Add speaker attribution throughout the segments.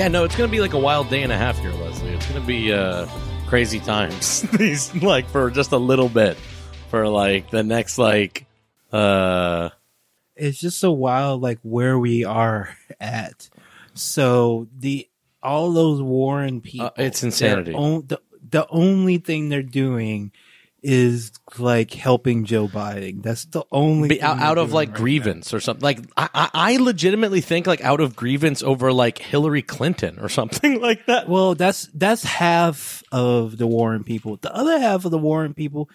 Speaker 1: Yeah, no, it's gonna be like a wild day and a half here, Leslie. It's gonna be uh, crazy times. These like for just a little bit, for like the next like uh
Speaker 2: it's just so wild like where we are at so the all those warren people
Speaker 1: Uh, it's insanity.
Speaker 2: own- the, the only thing they're doing is like helping joe biden that's the only
Speaker 1: out, out of like
Speaker 2: right
Speaker 1: grievance or something. Like I, I, I legitimately think like out of grievance over like Hillary Clinton or something like that.
Speaker 2: well that's that's half of the warren people the other half of the warren people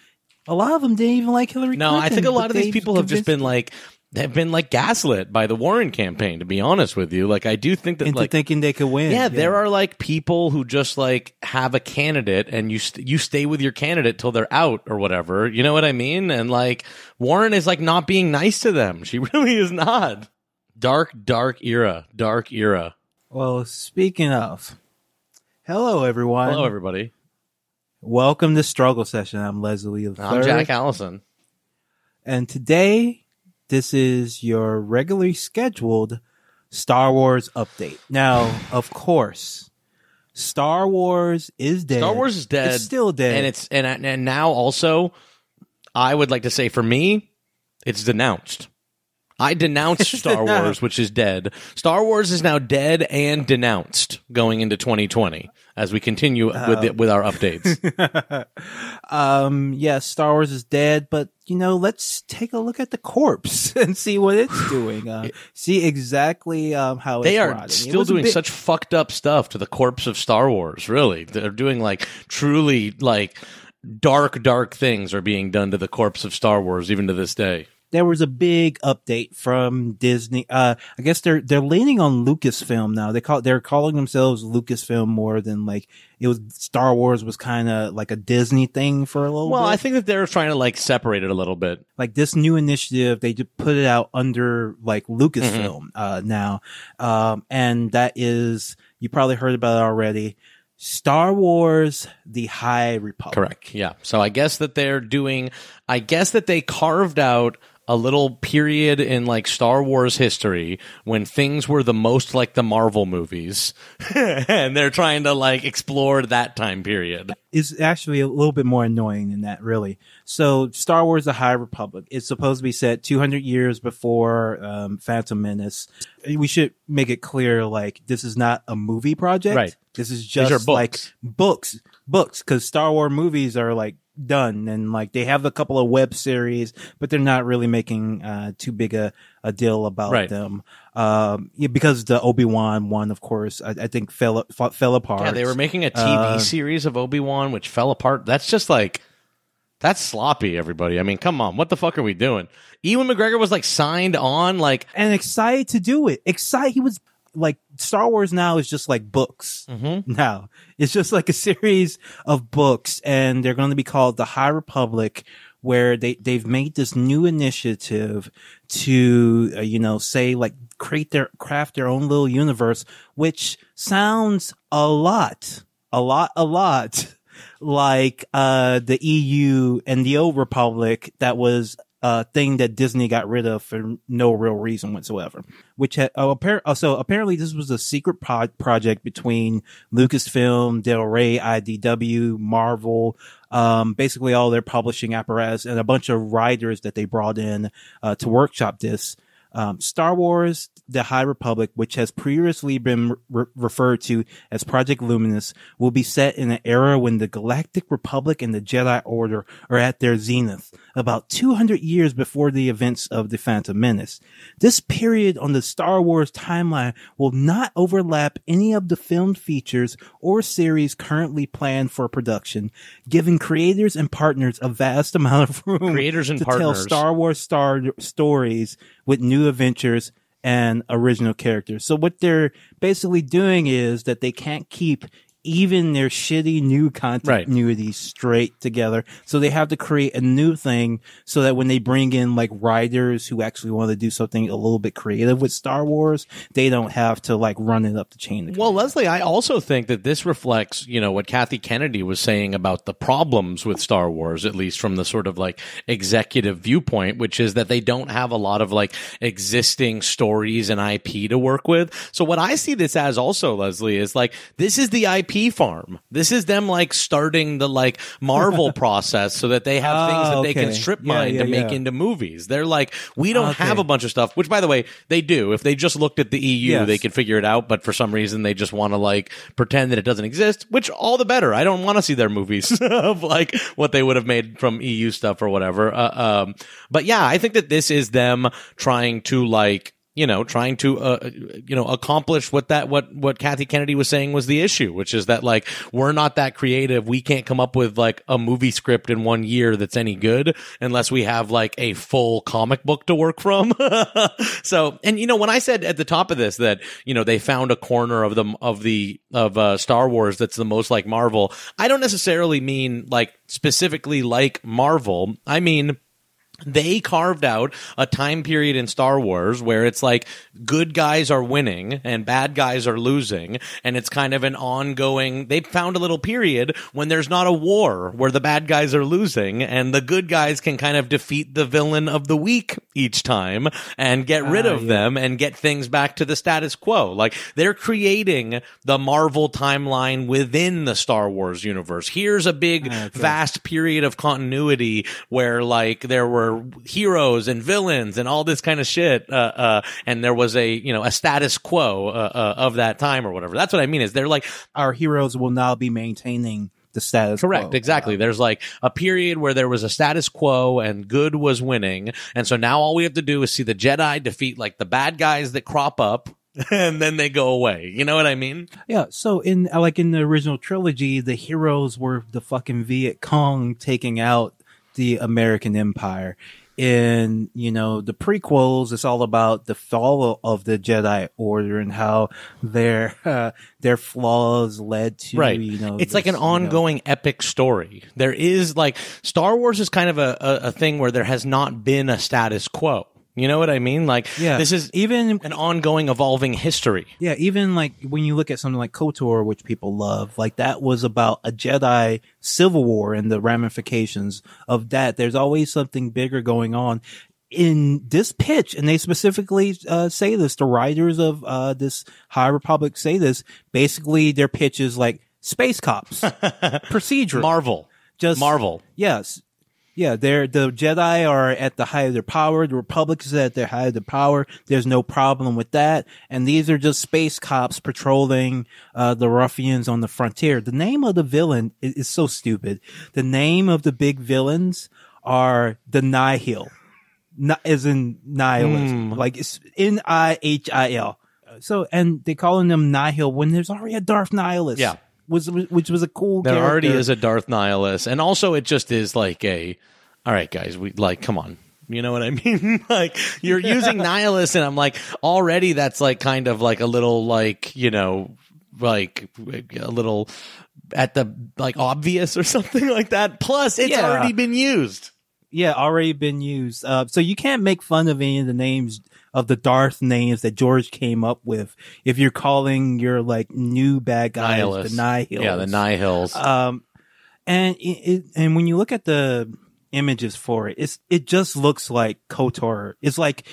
Speaker 2: a lot of them didn't even like hillary
Speaker 1: No,
Speaker 2: clinton
Speaker 1: I think a lot of these people have just been like have been like gaslit by the Warren campaign. To be honest with you, like I do think that
Speaker 2: into
Speaker 1: like
Speaker 2: thinking they could win
Speaker 1: yeah, there are like people who just like have a candidate and you st- you stay with your candidate till they're out or whatever. You know what I mean? And like Warren is like not being nice to them. She really is not. Dark, dark era, dark era.
Speaker 2: well speaking of hello everyone
Speaker 1: Hello, everybody.
Speaker 2: Welcome to Struggle Session. I'm Leslie of the
Speaker 1: I'm Jack Allison.
Speaker 2: and today this is your regularly scheduled Star Wars update. Now, of course, Star Wars is dead.
Speaker 1: Star Wars is dead.
Speaker 2: It's still dead.
Speaker 1: and it's and and now also, I would like to say for me, it's denounced. I denounce Star Wars, which is dead. Star Wars is now dead and denounced going into 2020 as we continue with the, with our updates.
Speaker 2: um, yes, Star Wars is dead, but you know, let's take a look at the corpse and see what it's doing. Uh, see exactly um, how
Speaker 1: They
Speaker 2: it's
Speaker 1: are
Speaker 2: rotting.
Speaker 1: Still doing
Speaker 2: bit-
Speaker 1: such fucked up stuff to the corpse of Star Wars. Really, they're doing like truly like dark, dark things are being done to the corpse of Star Wars even to this day.
Speaker 2: There was a big update from Disney. Uh, I guess they're they're leaning on Lucasfilm now. They call they're calling themselves Lucasfilm more than like it was. Star Wars was kind of like a Disney thing for a little while.
Speaker 1: Well,
Speaker 2: bit.
Speaker 1: I think that they're trying to like separate it a little bit.
Speaker 2: like this new initiative, they just put it out under like
Speaker 1: Mm-hmm.
Speaker 2: Lucasfilm uh, now, um, and that is you probably heard about it already. Star Wars: The High Republic.
Speaker 1: Correct. Yeah. So I guess that they're doing, I guess that they carved out a little period in like Star Wars history when things were the most like the Marvel movies. and they're trying to like explore that time period.
Speaker 2: is actually a little bit more annoying than that, really. So, Star Wars: The High Republic is supposed to be set 200 years before um, Phantom Menace. We should make it clear, like this is not a movie project.
Speaker 1: Right.
Speaker 2: This is just
Speaker 1: books.
Speaker 2: like books, books, because Star Wars movies are like done and like they have a couple of web series, but they're not really making uh, too big a, a deal about
Speaker 1: Right.
Speaker 2: them. Um, yeah, because the Obi Wan one, of course, I, I think fell fell apart.
Speaker 1: Yeah, they were making a TV
Speaker 2: Uh,
Speaker 1: series of Obi-Wan which fell apart. That's just like that's sloppy, everybody. I mean, come on. What the fuck are we doing? Ewan McGregor was like signed on like
Speaker 2: and excited to do it. Excited. He was like Star Wars now is just like books.
Speaker 1: Mm-hmm.
Speaker 2: Now it's just like a series of books, and they're going to be called the High Republic, where they they've made this new initiative to uh, you know say like create their craft their own little universe, which sounds a lot, a lot, a lot like uh the EU and the old Republic that was a thing that Disney got rid of for no real reason whatsoever. Which had oh, appar- oh, so apparently this was a secret pro- project between Lucasfilm, Del Rey, IDW, Marvel, um, basically all their publishing apparatus and a bunch of writers that they brought in uh, to workshop this. Um, Star Wars: The High Republic, which has previously been re- referred to as Project Luminous, will be set in an era when the Galactic Republic and the Jedi Order are at their zenith, about 200 years before the events of the Phantom Menace. This period on the Star Wars timeline will not overlap any of the filmed features or series currently planned for production, giving creators and partners a vast amount of room
Speaker 1: Creators and
Speaker 2: to tell. Star Wars star stories with new adventures and original characters. So what they're basically doing is that they can't keep even their shitty new continuity straight together. So they have to create a new thing so that when they bring in like writers who actually want to do something a little bit creative with Star Wars, they don't have to like run it up the chain.
Speaker 1: Well, Leslie, I also think that this reflects, you know, what Kathy Kennedy was saying about the problems with Star Wars, at least from the sort of like executive viewpoint, which is that they don't have a lot of like existing stories and IP to work with. So what I see this as also, Leslie, is like, this is the IP farm. This is them like starting the like Marvel process so that they have things that
Speaker 2: Oh,
Speaker 1: they can strip
Speaker 2: Yeah,
Speaker 1: mine
Speaker 2: yeah,
Speaker 1: to make into movies. They're like, we don't
Speaker 2: Okay.
Speaker 1: have a bunch of stuff, which by the way, they do. If they just looked at the EU,
Speaker 2: Yes.
Speaker 1: they could figure it out, but for some reason they just want to like pretend that it doesn't exist, which all the better. I don't want to see their movies of like what they would have made from EU stuff or whatever. Uh, um, but yeah, I think that this is them trying to like, you know, trying to, uh, you know, accomplish what that, what, what Kathy Kennedy was saying was the issue, which is that like, we're not that creative. We can't come up with like a movie script in one year that's any good unless we have like a full comic book to work from. so, and you know, when I said at the top of this that, you know, they found a corner of the, of the, of, uh, Star Wars that's the most like Marvel, I don't necessarily mean like specifically like Marvel. I mean, they carved out a time period in Star Wars where it's like good guys are winning and bad guys are losing. And it's kind of an ongoing, they found a little period when there's not a war where the bad guys are losing and the good guys can kind of defeat the villain of the week each time and get rid
Speaker 2: Ah,
Speaker 1: of
Speaker 2: yeah.
Speaker 1: them and get things back to the status quo. Like they're creating the Marvel timeline within the Star Wars universe. Here's a big,
Speaker 2: Ah, okay.
Speaker 1: vast period of continuity where like there were heroes and villains and all this kind of shit. Uh, uh, and there was a, you know, a status quo, uh, uh, of that time or whatever. That's what I mean is they're like,
Speaker 2: Our heroes will now be maintaining the status
Speaker 1: Correct,
Speaker 2: quo.
Speaker 1: exactly. There's like a period where there was a status quo and good was winning. And so now all we have to do is see the Jedi defeat like the bad guys that crop up and then they go away. You know what I mean?
Speaker 2: Yeah, so in like in the original trilogy, the heroes were the fucking Viet Cong taking out the American Empire. In you know the prequels, it's all about the fall of the Jedi Order and how their uh, their flaws led to
Speaker 1: Right.
Speaker 2: you know
Speaker 1: it's like an
Speaker 2: this, you know-
Speaker 1: ongoing epic story. There is like Star Wars is kind of a, a, a thing where there has not been a status quo. You know what I mean? Like
Speaker 2: yeah,
Speaker 1: this is
Speaker 2: even
Speaker 1: an ongoing evolving history.
Speaker 2: Yeah, even like when you look at something like KOTOR, which people love, like that was about a Jedi civil war and the ramifications of that. There's always something bigger going on. In this pitch, and they specifically uh, say this, the writers of uh, this High Republic say this. Basically, their pitch is like space cops, procedural,
Speaker 1: Marvel.
Speaker 2: just
Speaker 1: Marvel.
Speaker 2: Yes. Yeah, they're the Jedi are at the height of their power. The Republic is at their height of their power. There's no problem with that. And these are just space cops patrolling uh, the ruffians on the frontier. The name of the villain is, is so stupid. The name of the big villains are the Nihil, Ni- as in nihilism, like it's N I H I L. So, and they calling them Nihil when there's already a Darth Nihilus.
Speaker 1: Yeah.
Speaker 2: Was, which was a cool
Speaker 1: There already is a Darth Nihilus, and also it just is like a, all right, guys, we like, come on, you know what I mean? like you're using Nihilus, and I'm like, already that's like kind of like a little like you know, like a little at the like obvious or something like that. Plus, it's
Speaker 2: Yeah.
Speaker 1: already been used.
Speaker 2: Yeah, already been used. Uh, so you can't make fun of any of the names of the Darth names that George came up with if you're calling your like new bad guys
Speaker 1: Nihilus,
Speaker 2: the Nihils.
Speaker 1: yeah, the Nihils.
Speaker 2: Um, and it, it, and when you look at the images for it, it's it just looks like Kotor. It's like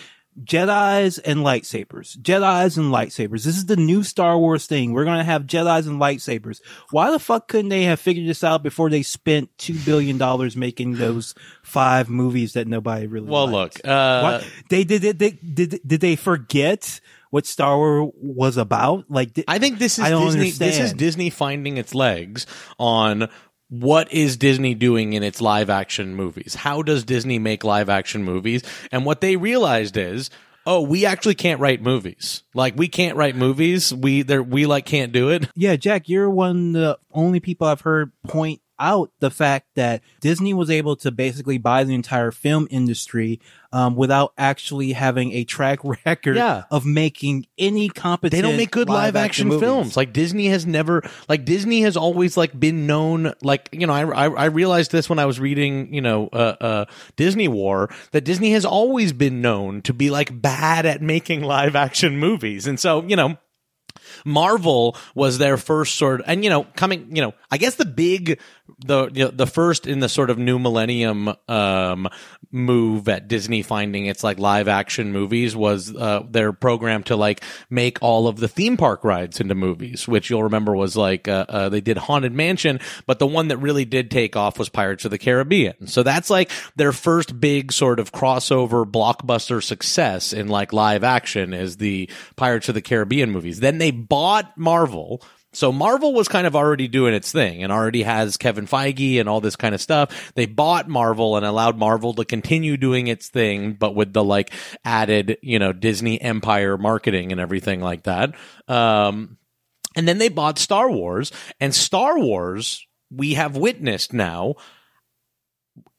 Speaker 2: Jedi's and lightsabers. Jedi's and lightsabers. This is the new Star Wars thing. We're gonna have Jedi's and lightsabers. Why the fuck couldn't they have figured this out before they spent two billion dollars making those five movies that nobody really?
Speaker 1: well, look, uh,
Speaker 2: they did. Did they did, did they forget what Star Wars was about? Like, did,
Speaker 1: I think this is
Speaker 2: I don't
Speaker 1: Disney. This is. Disney finding its legs on what is Disney doing in its live action movies. How does Disney make live action movies? And what they realized is, oh, we actually can't write movies. Like we can't write movies. We there we like can't do it.
Speaker 2: Yeah, Jack, you're one of the only people I've heard point out the fact that Disney was able to basically buy the entire film industry um, without actually having a track record
Speaker 1: Yeah.
Speaker 2: of making any competent.
Speaker 1: they don't make good live action
Speaker 2: movies.
Speaker 1: films. Like Disney has never, like Disney has always like been known. Like you know, I I, I realized this when I was reading, you know, uh, uh, Disney War that Disney has always been known to be like bad at making live action movies, and so you know. Marvel was their first sort of, and you know, coming, you know, I guess the big, the you know, the first in the sort of new millennium um, move at Disney finding its like live action movies was uh, their program to like make all of the theme park rides into movies, which you'll remember was like uh, uh, they did Haunted Mansion, but the one that really did take off was Pirates of the Caribbean. So that's like their first big sort of crossover blockbuster success in like live action is the Pirates of the Caribbean movies. Then they bought Marvel. So Marvel was kind of already doing its thing and already has Kevin Feige and all this kind of stuff. They bought Marvel and allowed Marvel to continue doing its thing, but with the like added, you know, Disney Empire marketing and everything like that. Um, and then they bought Star Wars and Star Wars, we have witnessed now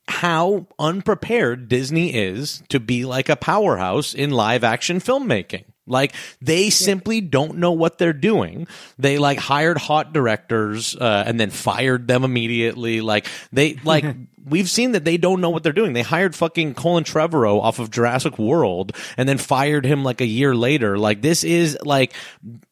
Speaker 1: how unprepared Disney is to be like a powerhouse in live action filmmaking. Like they simply don't know what they're doing. They like hired hot directors uh, and then fired them immediately. Like they like we've seen that they don't know what they're doing. They hired fucking Colin Trevorrow off of Jurassic World and then fired him like a year later. Like this is like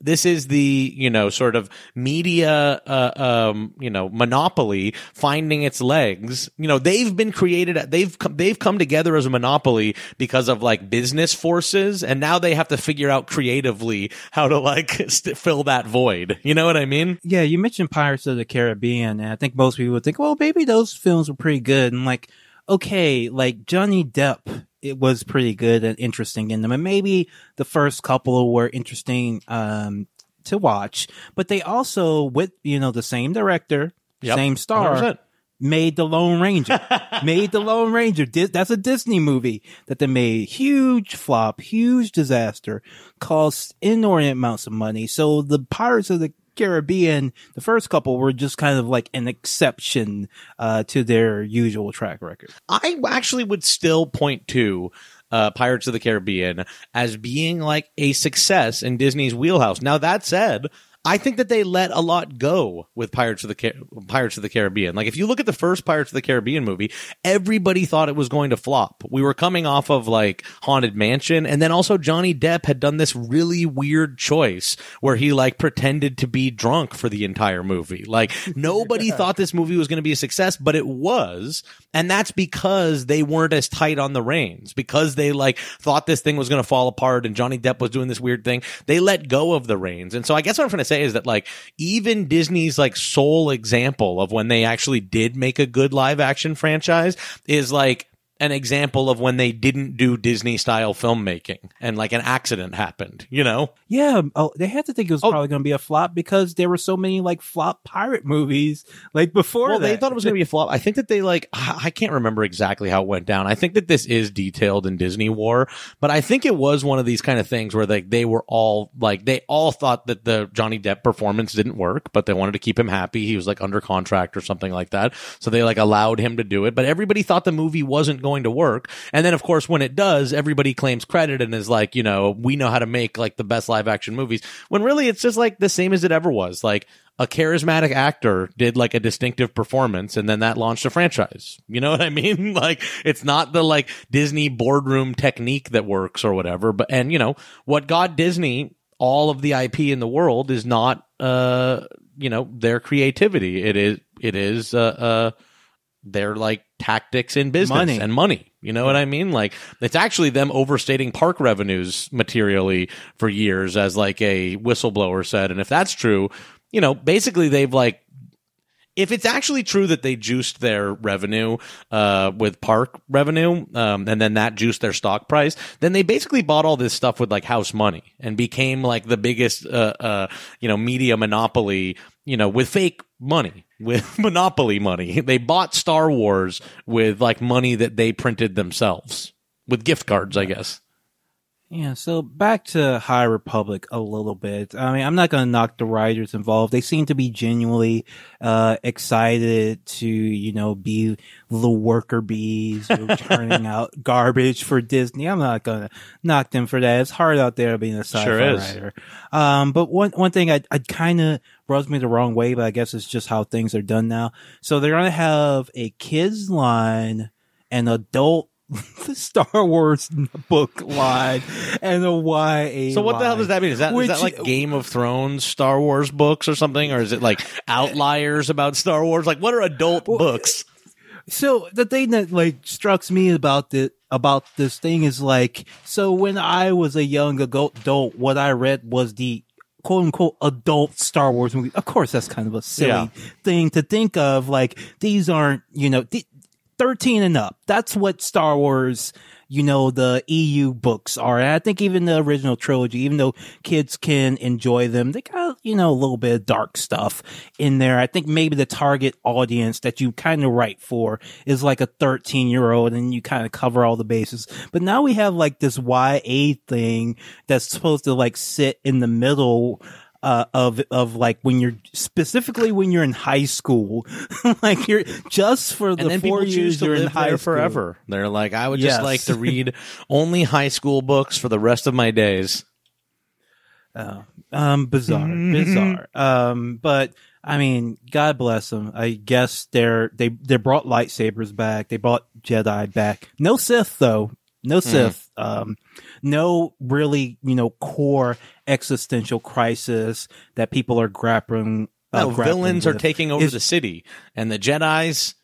Speaker 1: this is the you know sort of media uh, um you know monopoly finding its legs. You know they've been created. They've come, they've come together as a monopoly because of like business forces, and now they have to figure out creatively how to like st- fill that void. You know what I mean?
Speaker 2: Yeah, you mentioned Pirates of the Caribbean, and I think most people would think, well, maybe those films were pretty good. And like, okay, like Johnny Depp, it was pretty good and interesting in them. And maybe the first couple were interesting um, to watch, but they also, with, you know, the same director,
Speaker 1: Yep.
Speaker 2: same star,
Speaker 1: 100%.
Speaker 2: made the Lone Ranger. made the Lone Ranger. Dis- That's a Disney movie that they made. Huge flop, huge disaster, cost inordinate amounts of money. So the Pirates of the Caribbean, the first couple were just kind of like an exception uh, to their usual track record.
Speaker 1: I actually would still point to uh, Pirates of the Caribbean as being like a success in Disney's wheelhouse. Now that said, I think that they let a lot go with Pirates of the Car- Pirates of the Caribbean. Like if you look at the first Pirates of the Caribbean movie, everybody thought it was going to flop. We were coming off of like Haunted Mansion, and then also Johnny Depp had done this really weird choice where he like pretended to be drunk for the entire movie. Like nobody thought this movie was going to be a success, but it was, and that's because they weren't as tight on the reins because they like thought this thing was going to fall apart, and Johnny Depp was doing this weird thing. They let go of the reins, and so I guess what I'm trying to say is that like even Disney's like sole example of when they actually did make a good live action franchise is like an example of when they didn't do Disney style filmmaking and like an accident happened, you know?
Speaker 2: Yeah, oh, they had to think it was
Speaker 1: Oh.
Speaker 2: probably going to be a flop because there were so many like flop pirate movies like before
Speaker 1: Well,
Speaker 2: that.
Speaker 1: they thought it was going to be a flop. I think that they like, I can't remember exactly how it went down. I think that this is detailed in Disney War, but I think it was one of these kind of things where like they were all like, they all thought that the Johnny Depp performance didn't work, but they wanted to keep him happy. He was like under contract or something like that. So they like allowed him to do it, but everybody thought the movie wasn't going to work. And then of course, when it does, everybody claims credit and is like, you know, we know how to make like the best live action movies when really it's just like the same as it ever was. Like, a charismatic actor did like a distinctive performance and then that launched a franchise. You know what I mean? Like it's not the like Disney boardroom technique that works or whatever, but and you know, what got Disney all of the IP in the world is not uh you know, their creativity. It is it is uh uh their like tactics in business
Speaker 2: Money.
Speaker 1: and money. You know what I mean? Like it's actually them overstating park revenues materially for years as like a whistleblower said. And if that's true, you know, basically they've like if it's actually true that they juiced their revenue uh, with park revenue, um, and then that juiced their stock price, then they basically bought all this stuff with like house money and became like the biggest, uh, uh, you know, media monopoly, you know, with fake money, with monopoly money. They bought Star Wars with like money that they printed themselves with gift cards, I guess.
Speaker 2: Yeah, so back to High Republic a little bit. I mean, I'm not going to knock the writers involved. They seem to be genuinely uh, excited to, you know, be the worker bees turning out garbage for Disney. I'm not going to knock them for that. It's hard out there being a sci-fi
Speaker 1: Sure is.
Speaker 2: writer. Um, but one one thing I I kind of rubs me the wrong way, but I guess it's just how things are done now. So they're going to have a kids line, an adult Star Wars book line, and a YA.
Speaker 1: So what the hell does that mean? Is that is
Speaker 2: Which-
Speaker 1: that like Game of Thrones Star Wars books or something, or is it like outliers about Star Wars? Like what are adult books?
Speaker 2: So the thing that like strikes me about the about this thing is like, so when I was a young adult, adult what I read was the quote unquote adult Star Wars movie. Of course, that's kind of a silly
Speaker 1: Yeah.
Speaker 2: thing to think of. Like these aren't, you know, th- 13 and up. That's what Star Wars, you know, the EU books are. And I think even the original trilogy, even though kids can enjoy them, they got, you know, a little bit of dark stuff in there. I think maybe the target audience that you kind of write for is like a 13 year old and you kind of cover all the bases. But now we have like this YA thing that's supposed to like sit in the middle uh, of of like when you're specifically when you're in high school, like you're just for the four years you're in high
Speaker 1: forever. They're like, I would just
Speaker 2: Yes.
Speaker 1: like to read only high school books for the rest of my days.
Speaker 2: Um, bizarre, bizarre. Um, but I mean, God bless them. I guess they're they they brought lightsabers back. They brought Jedi back. No Sith though. No Sith. Um, no really, you know, core existential crisis that people are grappling. Uh,
Speaker 1: No,
Speaker 2: grappling
Speaker 1: villains are taking over
Speaker 2: Is-
Speaker 1: the city, and the Jedi's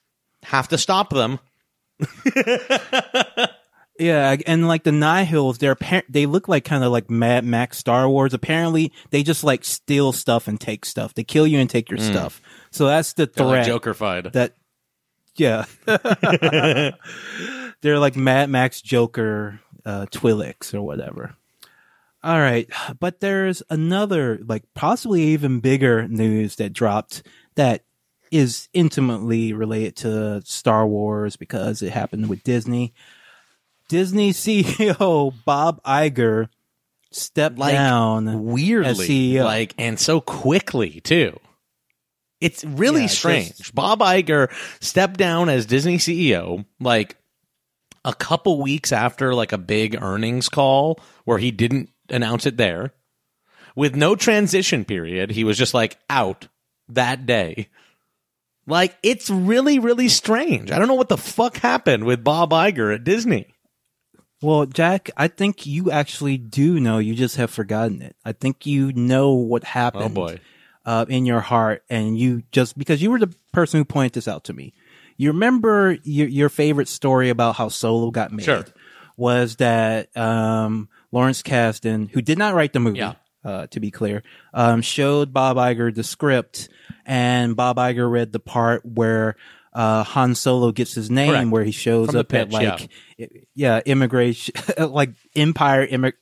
Speaker 1: have to stop them.
Speaker 2: Yeah, and like the Nihils, they're appar- they look like kind of like Mad Max Star Wars. Apparently, they just like steal stuff and take stuff. They kill you and take your stuff. So that's the
Speaker 1: Mm. Like
Speaker 2: threat.
Speaker 1: Joker fied.
Speaker 2: that yeah they're like mad max joker uh twilix or whatever. All right. But there's another like possibly even bigger news that dropped that is intimately related to star wars because it happened with disney. Disney ceo bob Iger stepped
Speaker 1: Like,
Speaker 2: down
Speaker 1: weirdly like and so quickly too. It's really
Speaker 2: Yeah,
Speaker 1: strange.
Speaker 2: Just-
Speaker 1: bob Iger stepped down as disney ceo like a couple weeks after like a big earnings call where he didn't announce it there with no transition period he was just like out that day like it's really really strange i don't know what the fuck happened with bob Iger at disney
Speaker 2: Well, Jack, I think you actually do know. You just have forgotten it. I think you know what happened.
Speaker 1: Oh, boy.
Speaker 2: Uh, in your heart, and you just because you were the person who pointed this out to me. You remember your your favorite story about how Solo got made
Speaker 1: Sure.
Speaker 2: was that um, Lawrence Kasdan, who did not write the movie,
Speaker 1: Yeah.
Speaker 2: uh, to be clear, um, showed Bob Iger the script, and Bob Iger read the part where uh, Han Solo gets his name,
Speaker 1: Correct.
Speaker 2: where he shows
Speaker 1: From
Speaker 2: up at
Speaker 1: pitch, yeah.
Speaker 2: like i- yeah, immigration, like Empire immi-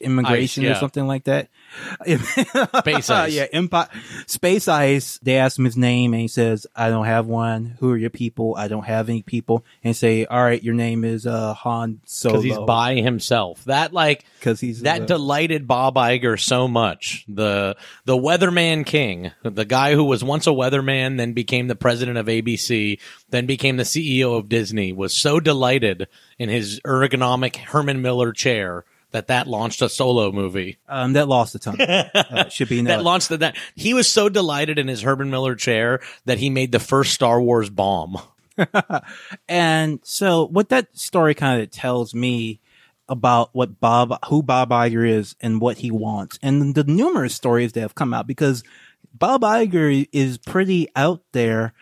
Speaker 2: immigration
Speaker 1: Ice,
Speaker 2: or something like that.
Speaker 1: Space Ice.
Speaker 2: yeah, Empire, Space Ice. They ask him his name, and he says, "I don't have one. Who are your people? I don't have any people." And say, "All right, your name is uh, Han Solo
Speaker 1: because he's by himself that like
Speaker 2: because he's
Speaker 1: that
Speaker 2: uh,
Speaker 1: delighted Bob Iger so much. The the weatherman king, the guy who was once a weatherman, then became the president of ABC, then became the CEO of Disney, was so delighted in his ergonomic Herman Miller chair that that launched a solo movie.
Speaker 2: um, that lost a ton. uh, should be
Speaker 1: That launched the, that he was so delighted in his Herman Miller chair that he made the first Star Wars bomb.
Speaker 2: And so what that story kind of tells me about what Bob, who Bob Iger is and what he wants and the numerous stories that have come out because Bob Iger is pretty out there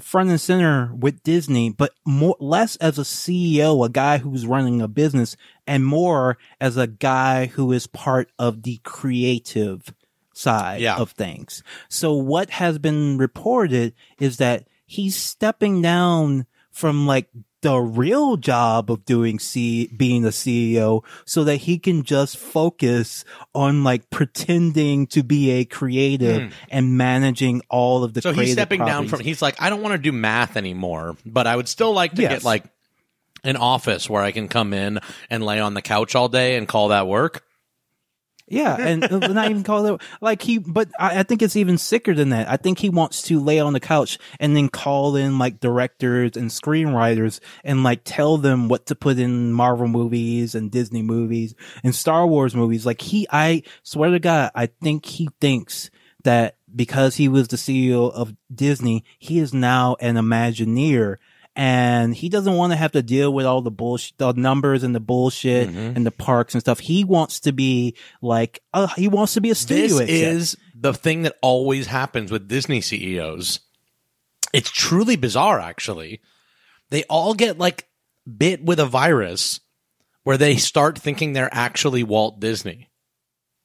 Speaker 2: front and center with Disney, but more, less as a CEO, a guy who's running a business and more as a guy who is part of the creative side
Speaker 1: Yeah.
Speaker 2: of things. So what has been reported is that he's stepping down from like the real job of doing C being a CEO so that he can just focus on like pretending to be a creative hmm. and managing all of the.
Speaker 1: So he's stepping down from. He's like, I don't want to do math anymore, but I would still like to
Speaker 2: Yes.
Speaker 1: get like an office where I can come in and lay on the couch all day and call that work.
Speaker 2: Yeah, and uh, not even call it like he. But I, I think it's even sicker than that. I think he wants to lay on the couch and then call in like directors and screenwriters and like tell them what to put in Marvel movies and Disney movies and Star Wars movies. Like he, I swear to God, I think he thinks that because he was the CEO of Disney, he is now an Imagineer and he doesn't want to have to deal with all the bullshit, the numbers and the bullshit
Speaker 1: Mhm.
Speaker 2: and the parks and stuff. He wants to be like, uh, he wants to be a studio
Speaker 1: This is the thing that always happens with Disney CEOs. It's truly bizarre, actually. They all get like bit with a virus where they start thinking they're actually Walt Disney.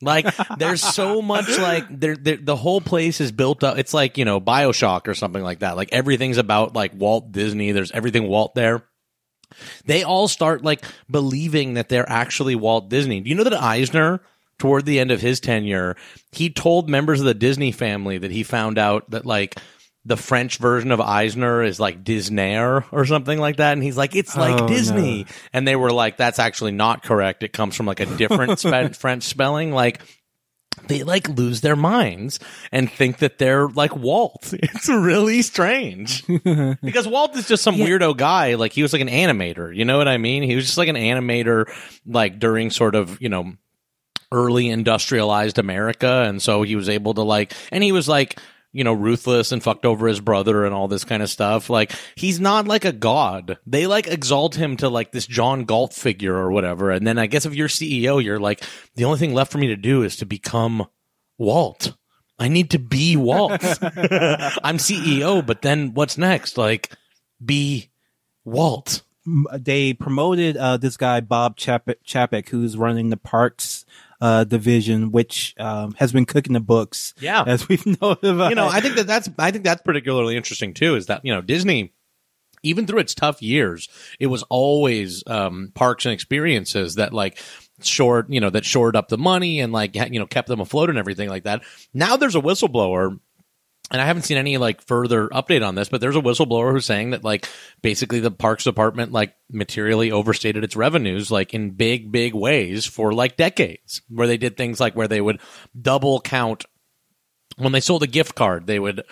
Speaker 1: Like there's so much like there the whole place is built up. It's like, you know, BioShock or something like that. Like everything's about like Walt Disney. There's everything Walt there. They all start like believing that they're actually Walt Disney. Do you know that Eisner toward the end of his tenure, he told members of the Disney family that he found out that like the French version of Eisner is like Disnair or something like that. And he's like, it's like
Speaker 2: Oh,
Speaker 1: Disney.
Speaker 2: no.
Speaker 1: And they were like, that's actually not correct. It comes from like a different spe- French spelling. Like, they like lose their minds and think that they're like Walt. It's really strange because Walt is just some weirdo guy. Like he was like an animator. You know what I mean? He was just like an animator, like during sort of, you know, early industrialized America. And so he was able to like, and he was like, you know, ruthless and fucked over his brother and all this kind of stuff. Like, he's not like a god. They like exalt him to like this John Galt figure or whatever. And then I guess if you're CEO, you're like, the only thing left for me to do is to become Walt. I need to be Walt. I'm CEO, but then what's next? Like, be Walt.
Speaker 2: They promoted uh, this guy Bob Chapek, Chapek, who's running the parks uh, division, which um, has been cooking the books,
Speaker 1: Yeah.
Speaker 2: as we've known about.
Speaker 1: you know, I think that that's I think that's particularly interesting too. Is that you know Disney, even through its tough years, it was always um, parks and experiences that like short you know that shored up the money and like you know kept them afloat and everything like that. Now there's a whistleblower. And I haven't seen any like further update on this, but there's a whistleblower who's saying that like basically the parks department like materially overstated its revenues like in big, big ways for like decades, where they did things like where they would double count when they sold a gift card, they would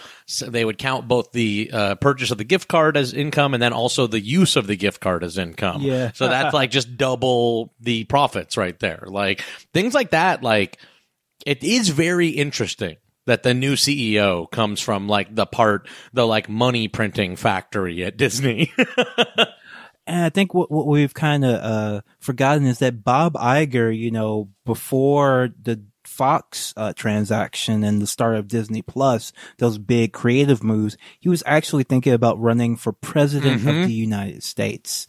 Speaker 1: they would count both the uh, purchase of the gift card as income and then also the use of the gift card as income.
Speaker 2: Yeah.
Speaker 1: so that's like just double the profits right there. Like things like that. Like it is very interesting that the new CEO comes from like the part the like money printing factory at Disney.
Speaker 2: And I think what, what we've kind of uh, forgotten is that Bob Iger, you know, before the Fox uh, transaction and the start of Disney Plus, those big creative moves, he was actually thinking about running for president
Speaker 1: Mhm.
Speaker 2: of the United States.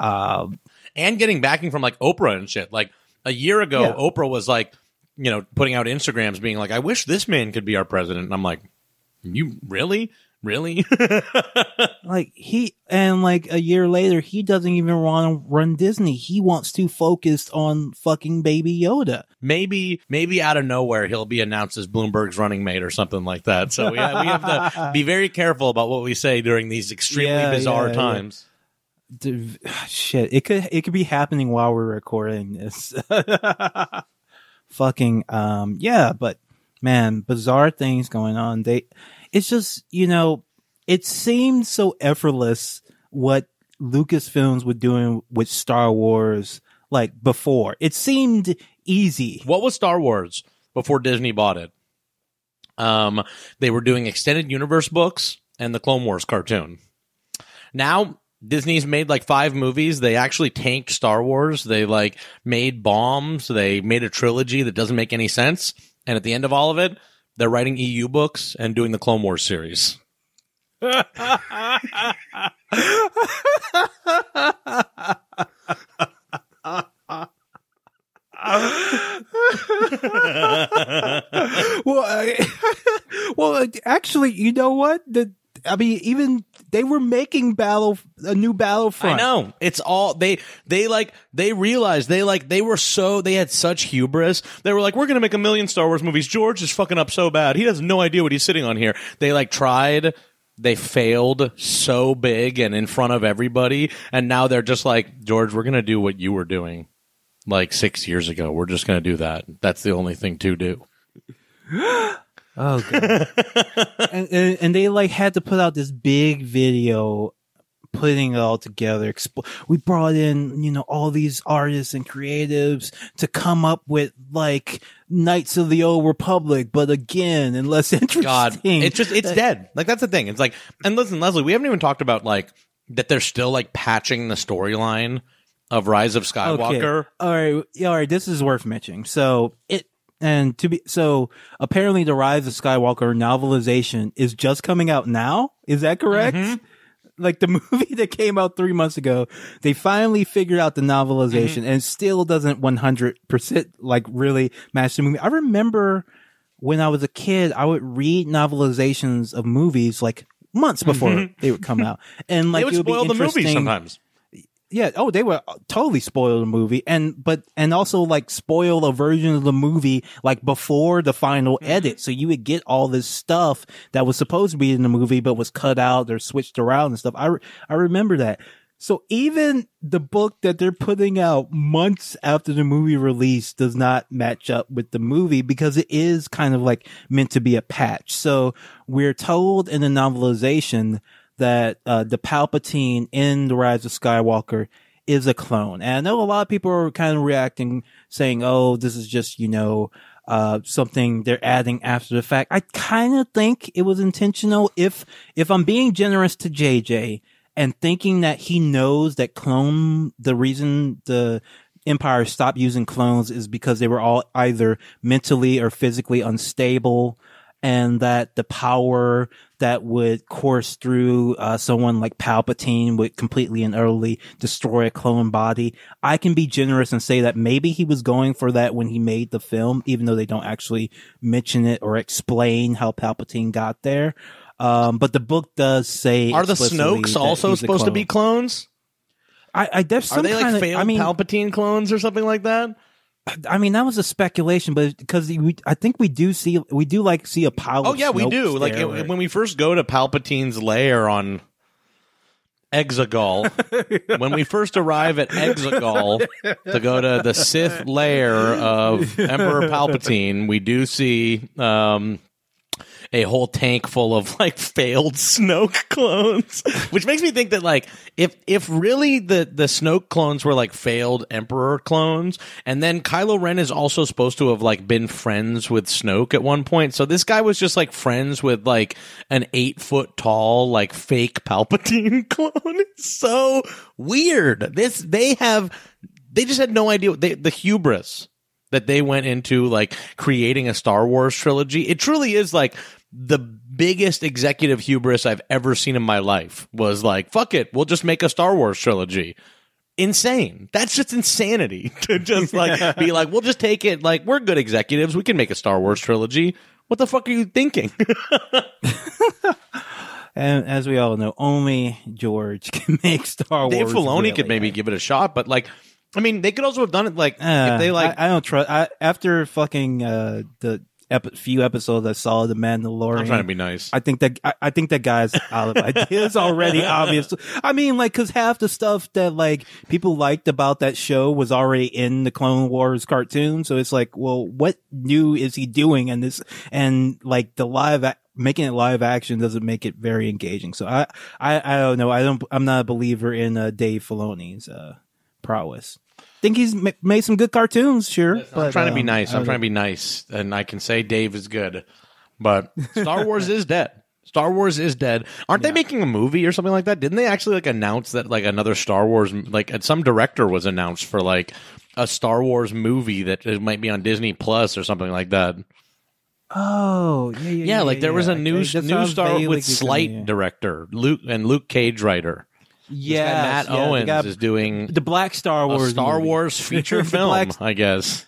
Speaker 2: Um,
Speaker 1: and getting backing from like Oprah and shit. Like a year ago,
Speaker 2: Yeah.
Speaker 1: Oprah was like, you know, putting out Instagrams being like, I wish this man could be our president. And I'm like, you really? Really?
Speaker 2: like he and like a year later, he doesn't even want to run Disney. He wants to focus on fucking Baby Yoda.
Speaker 1: maybe, maybe out of nowhere, he'll be announced as Bloomberg's running mate or something like that. So yeah, we have to be very careful about what we say during these extremely
Speaker 2: Yeah,
Speaker 1: bizarre
Speaker 2: yeah, yeah.
Speaker 1: times.
Speaker 2: Dude, shit, it could it could be happening while we're recording this. Fucking um, yeah, but man, bizarre things going on. They, it's just you know, it seemed so effortless what Lucasfilms were doing with Star Wars like before. It seemed easy.
Speaker 1: What was Star Wars before Disney bought it? Um, they were doing extended universe books and the Clone Wars cartoon. Now Disney's made like five movies. They actually tanked Star Wars. They like made bombs. They made a trilogy that doesn't make any sense. And at the end of all of it, they're writing EU books and doing the Clone Wars series.
Speaker 2: well, well, actually, you know what? The I mean, even they were making battle a new Battlefront.
Speaker 1: I
Speaker 2: Battlefront.
Speaker 1: know. It's all they they like they realized they like they were so they had such hubris. They were like, We're gonna make a million Star Wars movies. George is fucking up so bad. He has no idea what he's sitting on here. They like tried they failed so big and in front of everybody, and now they're just like George, we're gonna do what you were doing like six years ago. We're just gonna do that. That's the only thing to do.
Speaker 2: Oh god. and, and and they like had to put out this big video putting it all together. We brought in, you know, all these artists and creatives to come up with like Knights of the Old Republic, but again and less interesting.
Speaker 1: God, it's just it's dead. Like that's the thing. It's like, and listen, Leslie, we haven't even talked about like that. They're still like patching the storyline of Rise of Skywalker.
Speaker 2: Okay. All right, all right. This is worth mentioning. So it and to be so apparently the Rise of Skywalker novelization is just coming out now. Is that correct?
Speaker 1: Mm-hmm.
Speaker 2: Like the movie that came out three months ago, they finally figured out the novelization,
Speaker 1: Mm-hmm.
Speaker 2: and still doesn't one hundred percent like really match the movie. I remember when I was a kid, I would read novelizations of movies like months before they would come out, and like
Speaker 1: Mm-hmm. they would
Speaker 2: it would be
Speaker 1: spoil the movie sometimes.
Speaker 2: Yeah. Oh, they were totally spoil the movie, and but and also like spoil a version of the movie like before the final
Speaker 1: Mm-hmm.
Speaker 2: edit, so you would get all this stuff that was supposed to be in the movie but was cut out or switched around and stuff. I re- I remember that. So even the book that they're putting out months after the movie release does not match up with the movie because it is kind of like meant to be a patch. So we're told in the novelization that uh, the Palpatine in The Rise of Skywalker is a clone. And I know a lot of people are kind of reacting saying, oh, this is just, you know, uh, something they're adding after the fact. I kind of think it was intentional. If, if I'm being generous to JJ and thinking that he knows that clone, the reason the Empire stopped using clones is because they were all either mentally or physically unstable and that the power that would course through uh, someone like Palpatine would completely and utterly destroy a clone body. I can be generous and say that maybe he was going for that when he made the film, even though they don't actually mention it or explain how Palpatine got there. Um, but the book does say
Speaker 1: Are the Snokes also supposed to be clones?
Speaker 2: I, I there's
Speaker 1: Are they like
Speaker 2: kind of,
Speaker 1: failed
Speaker 2: I mean,
Speaker 1: Palpatine clones or something like that?
Speaker 2: I mean, that was a speculation, but because we, I think we do see, we do like see a pile.
Speaker 1: Oh yeah, we do. Like it-
Speaker 2: right?
Speaker 1: when we first go to Palpatine's lair on Exegol, when we first arrive at Exegol to go to the Sith lair of Emperor Palpatine, we do see um, a whole tank full of like failed Snoke clones, which makes me think that like if if really the the Snoke clones were like failed Emperor clones, and then Kylo Ren is also supposed to have like been friends with Snoke at one point, so this guy was just like friends with like an eight foot tall like fake Palpatine clone. It's so weird. This they have they just had no idea they, the hubris that they went into like creating a Star Wars trilogy. It truly is like the biggest executive hubris I've ever seen in my life was like, fuck it, we'll just make a Star Wars trilogy. Insane. That's just insanity to just like be like, we'll just take it. Like, we're good executives. We can make a Star Wars trilogy. What the fuck are you thinking?
Speaker 2: And as we all know, only George can make Star Wars.
Speaker 1: Dave Filoni could
Speaker 2: really.
Speaker 1: maybe give it a shot, but like, I mean, they could also have done it like
Speaker 2: Uh,
Speaker 1: if they like
Speaker 2: I, I don't trust. I, after fucking uh, the ep- few episodes I saw of the Mandalorian,
Speaker 1: I'm trying to be nice.
Speaker 2: I think that I, I think that guy's out of ideas already. Obviously, I mean, like, because half the stuff that like people liked about that show was already in the Clone Wars cartoon. So it's like, well, what new is he doing? And this and like the live a- making it live action doesn't make it very engaging. So I I, I don't know. I don't. I'm not a believer in uh, Dave Filoni's uh, prowess. Think he's ma- made some good cartoons, sure.
Speaker 1: I'm
Speaker 2: but,
Speaker 1: trying to be
Speaker 2: um,
Speaker 1: nice. I'm trying to be nice, and I can say Dave is good, but Star Wars is dead. Star Wars is dead. Aren't they making a movie or something like that? Didn't they actually like announce that like another Star Wars like some director was announced for like a Star Wars movie that it might be on Disney Plus or something like that?
Speaker 2: Oh, yeah, yeah,
Speaker 1: Yeah, like there was a new new Star with. Sleight director Luke and Luke Cage writer.
Speaker 2: Yeah,
Speaker 1: Matt
Speaker 2: yeah, the
Speaker 1: Owens
Speaker 2: guy-
Speaker 1: is doing
Speaker 2: the Black Star
Speaker 1: a
Speaker 2: Wars,
Speaker 1: Star
Speaker 2: movie.
Speaker 1: Wars feature film,
Speaker 2: Black-
Speaker 1: I guess.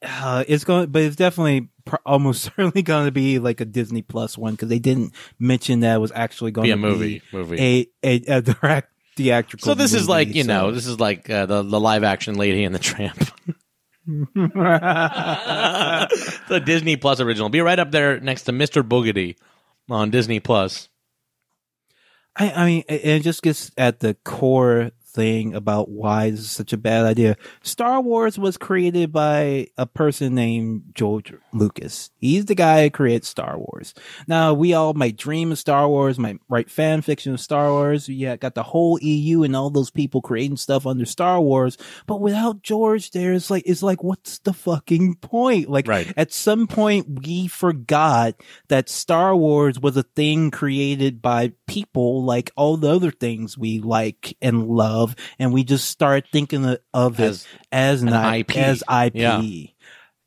Speaker 2: Uh, it's going, but it's definitely pr- almost certainly going to be like a Disney Plus one because they didn't mention that it was actually going to
Speaker 1: Be
Speaker 2: to
Speaker 1: a movie, movie.
Speaker 2: be a a, a direct theatrical.
Speaker 1: So this is like you
Speaker 2: so-
Speaker 1: know this is like uh, the the live action Lady and the Tramp. the Disney Plus original. Be right up there next to Mr. Boogedy on Disney Plus.
Speaker 2: I, I mean, it it just gets at the core thing about why this is such a bad idea. Star Wars was created by a person named George Lucas. He's the guy who created Star Wars. Now, we all might dream of Star Wars, might write fan fiction of Star Wars. Yeah, got the whole EU and all those people creating stuff under Star Wars. But without George, there's like, it's like, what's the fucking point? Like,
Speaker 1: Right.
Speaker 2: at some point, we forgot that Star Wars was a thing created by people like all the other things we like and love, and we just start thinking of- of
Speaker 1: As
Speaker 2: it as an,
Speaker 1: an IP.
Speaker 2: As IP.
Speaker 1: Yeah.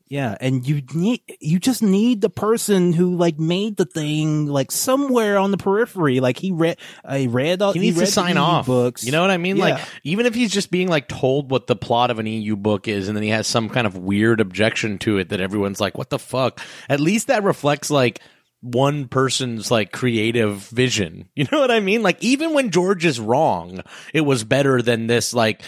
Speaker 2: Yeah, and you need you just need the person who like made the thing like somewhere on the periphery. Like he read, I read all
Speaker 1: He needs
Speaker 2: read
Speaker 1: to sign off.
Speaker 2: Books.
Speaker 1: You know what I mean? Like even if he's just being like told what the plot of an EU book is, and then he has some kind of weird objection to it that everyone's like, "What the fuck?" At least that reflects like one person's like creative vision. You know what I mean? Like even when George is wrong, it was better than this like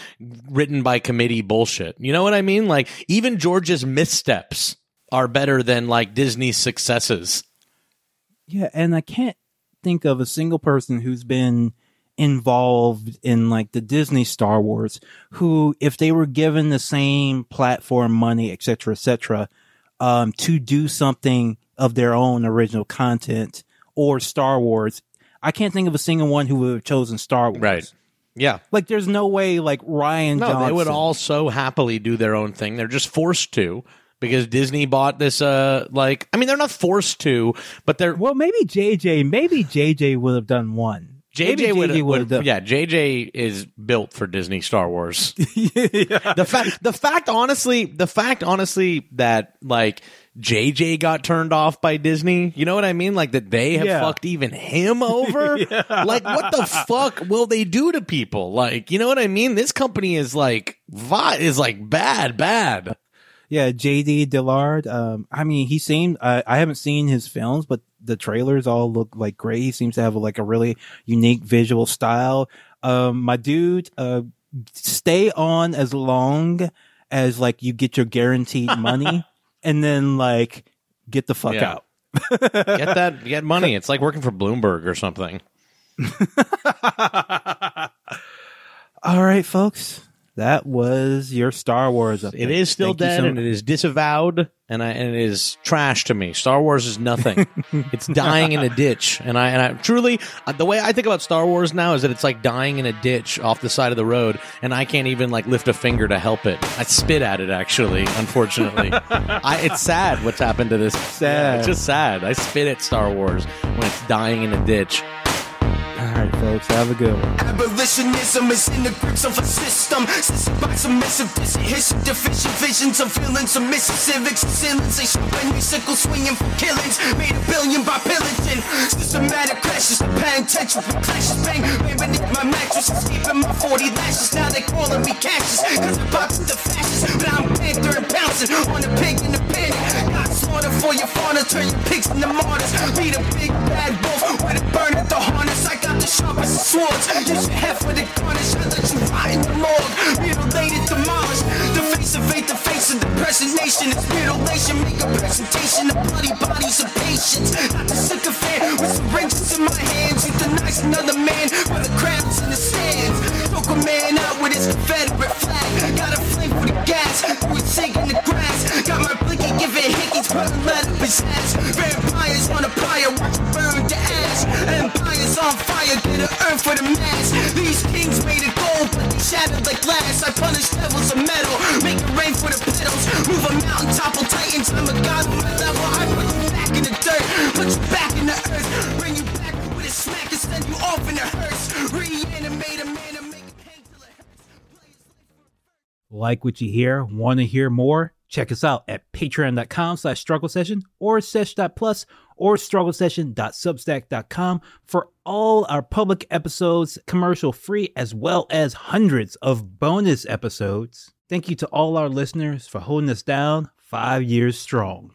Speaker 1: written by committee bullshit. You know what I mean? Like even George's missteps are better than like Disney's successes.
Speaker 2: Yeah, and I can't think of a single person who's been involved in like the Disney Star Wars who, if they were given the same platform, money, etc., cetera, et cetera, um, to do something of their own original content or Star Wars, I can't think of a single one who would have chosen Star Wars. Right.
Speaker 1: Yeah.
Speaker 2: Like, there's no way like Rian
Speaker 1: No,
Speaker 2: Johnson.
Speaker 1: they would all so happily do their own thing. They're just forced to because Disney bought this. Uh, like I mean, they're not forced to, but they're
Speaker 2: Well, maybe JJ, maybe JJ would have done one.
Speaker 1: JJ would, would, yeah. JJ is built for Disney Star Wars. The fact, the fact, honestly, the fact, honestly, that like JJ got turned off by Disney. You know what I mean? Like that they have
Speaker 2: Yeah.
Speaker 1: fucked even him over. Like what the fuck will they do to people? Like you know what I mean? This company is like is like bad, bad.
Speaker 2: Yeah, JD Dillard. Um, I mean, he seemed. I haven't seen his films, but the trailers all look like great. He seems to have like a really unique visual style. Um, my dude, uh, stay on as long as like you get your guaranteed money, and then like get the fuck
Speaker 1: Yeah.
Speaker 2: out.
Speaker 1: Get that, get money. It's like working for Bloomberg or something.
Speaker 2: All right, folks. That was your Star Wars update.
Speaker 1: It is still
Speaker 2: Thank
Speaker 1: dead
Speaker 2: so
Speaker 1: and it is disavowed and I and it is trash to me. Star Wars is nothing. it's dying in a ditch and I and I truly uh, the way I think about Star Wars now is that it's like dying in a ditch off the side of the road and I can't even like lift a finger to help it. I spit at it actually, unfortunately. I it's sad what's happened to this.
Speaker 2: Sad.
Speaker 1: it's just sad. I spit at Star Wars when it's dying in a ditch.
Speaker 2: Folks. Have a good one.
Speaker 3: Abolitionism is in the grips of a system. Censored by submissive dishistory, deficient visions of feeling submissive civics. Civilization by musical swinging for killings. Made a billion by pillaging. Systematic crashes, penitentiary clashes. Bang, bang beneath my mattress. Escaping my 40 lashes. Now they calling me Cassius. Cause I popped the fascists. But I'm panther and pouncing on the pig in the panic. Got slaughter for your fauna. Turn your pigs into martyrs. Be the big bad wolf with a burn at the harness. I got the sharpest of swords. Should have for the garnish. I let you rot in the morgue. Mutilated, demolished. The face of faith, the face of the present nation. It's mutilation. Make a presentation of bloody bodies of patience. Not the sycophant with syringes in my hands. Euthanize another man for the crowds in the stands. Choke a man out with his Confederate flag. Got a flame for the gas. His sink in the grass. Got my blinky giving hickeys. Put a lead up his ass. Vampires on a an earth for the mass. These kings made of gold, but they shattered like glass. I punish devils of metal. Make it rain for the petals. Move a mountain, topple titans. I'm a god on my level. I put you back in the dirt. Put you back in the earth. Bring you back with a smack and send you off in a hearse. Reanimate a man and make a till it hurts.
Speaker 2: Like what you hear? Want to hear more? Check us out at patreon.com slash struggle session or sesh.plus or strugglesession.substack.com for all our public episodes, commercial free, as well as hundreds of bonus episodes. Thank you to all our listeners for holding us down five years strong.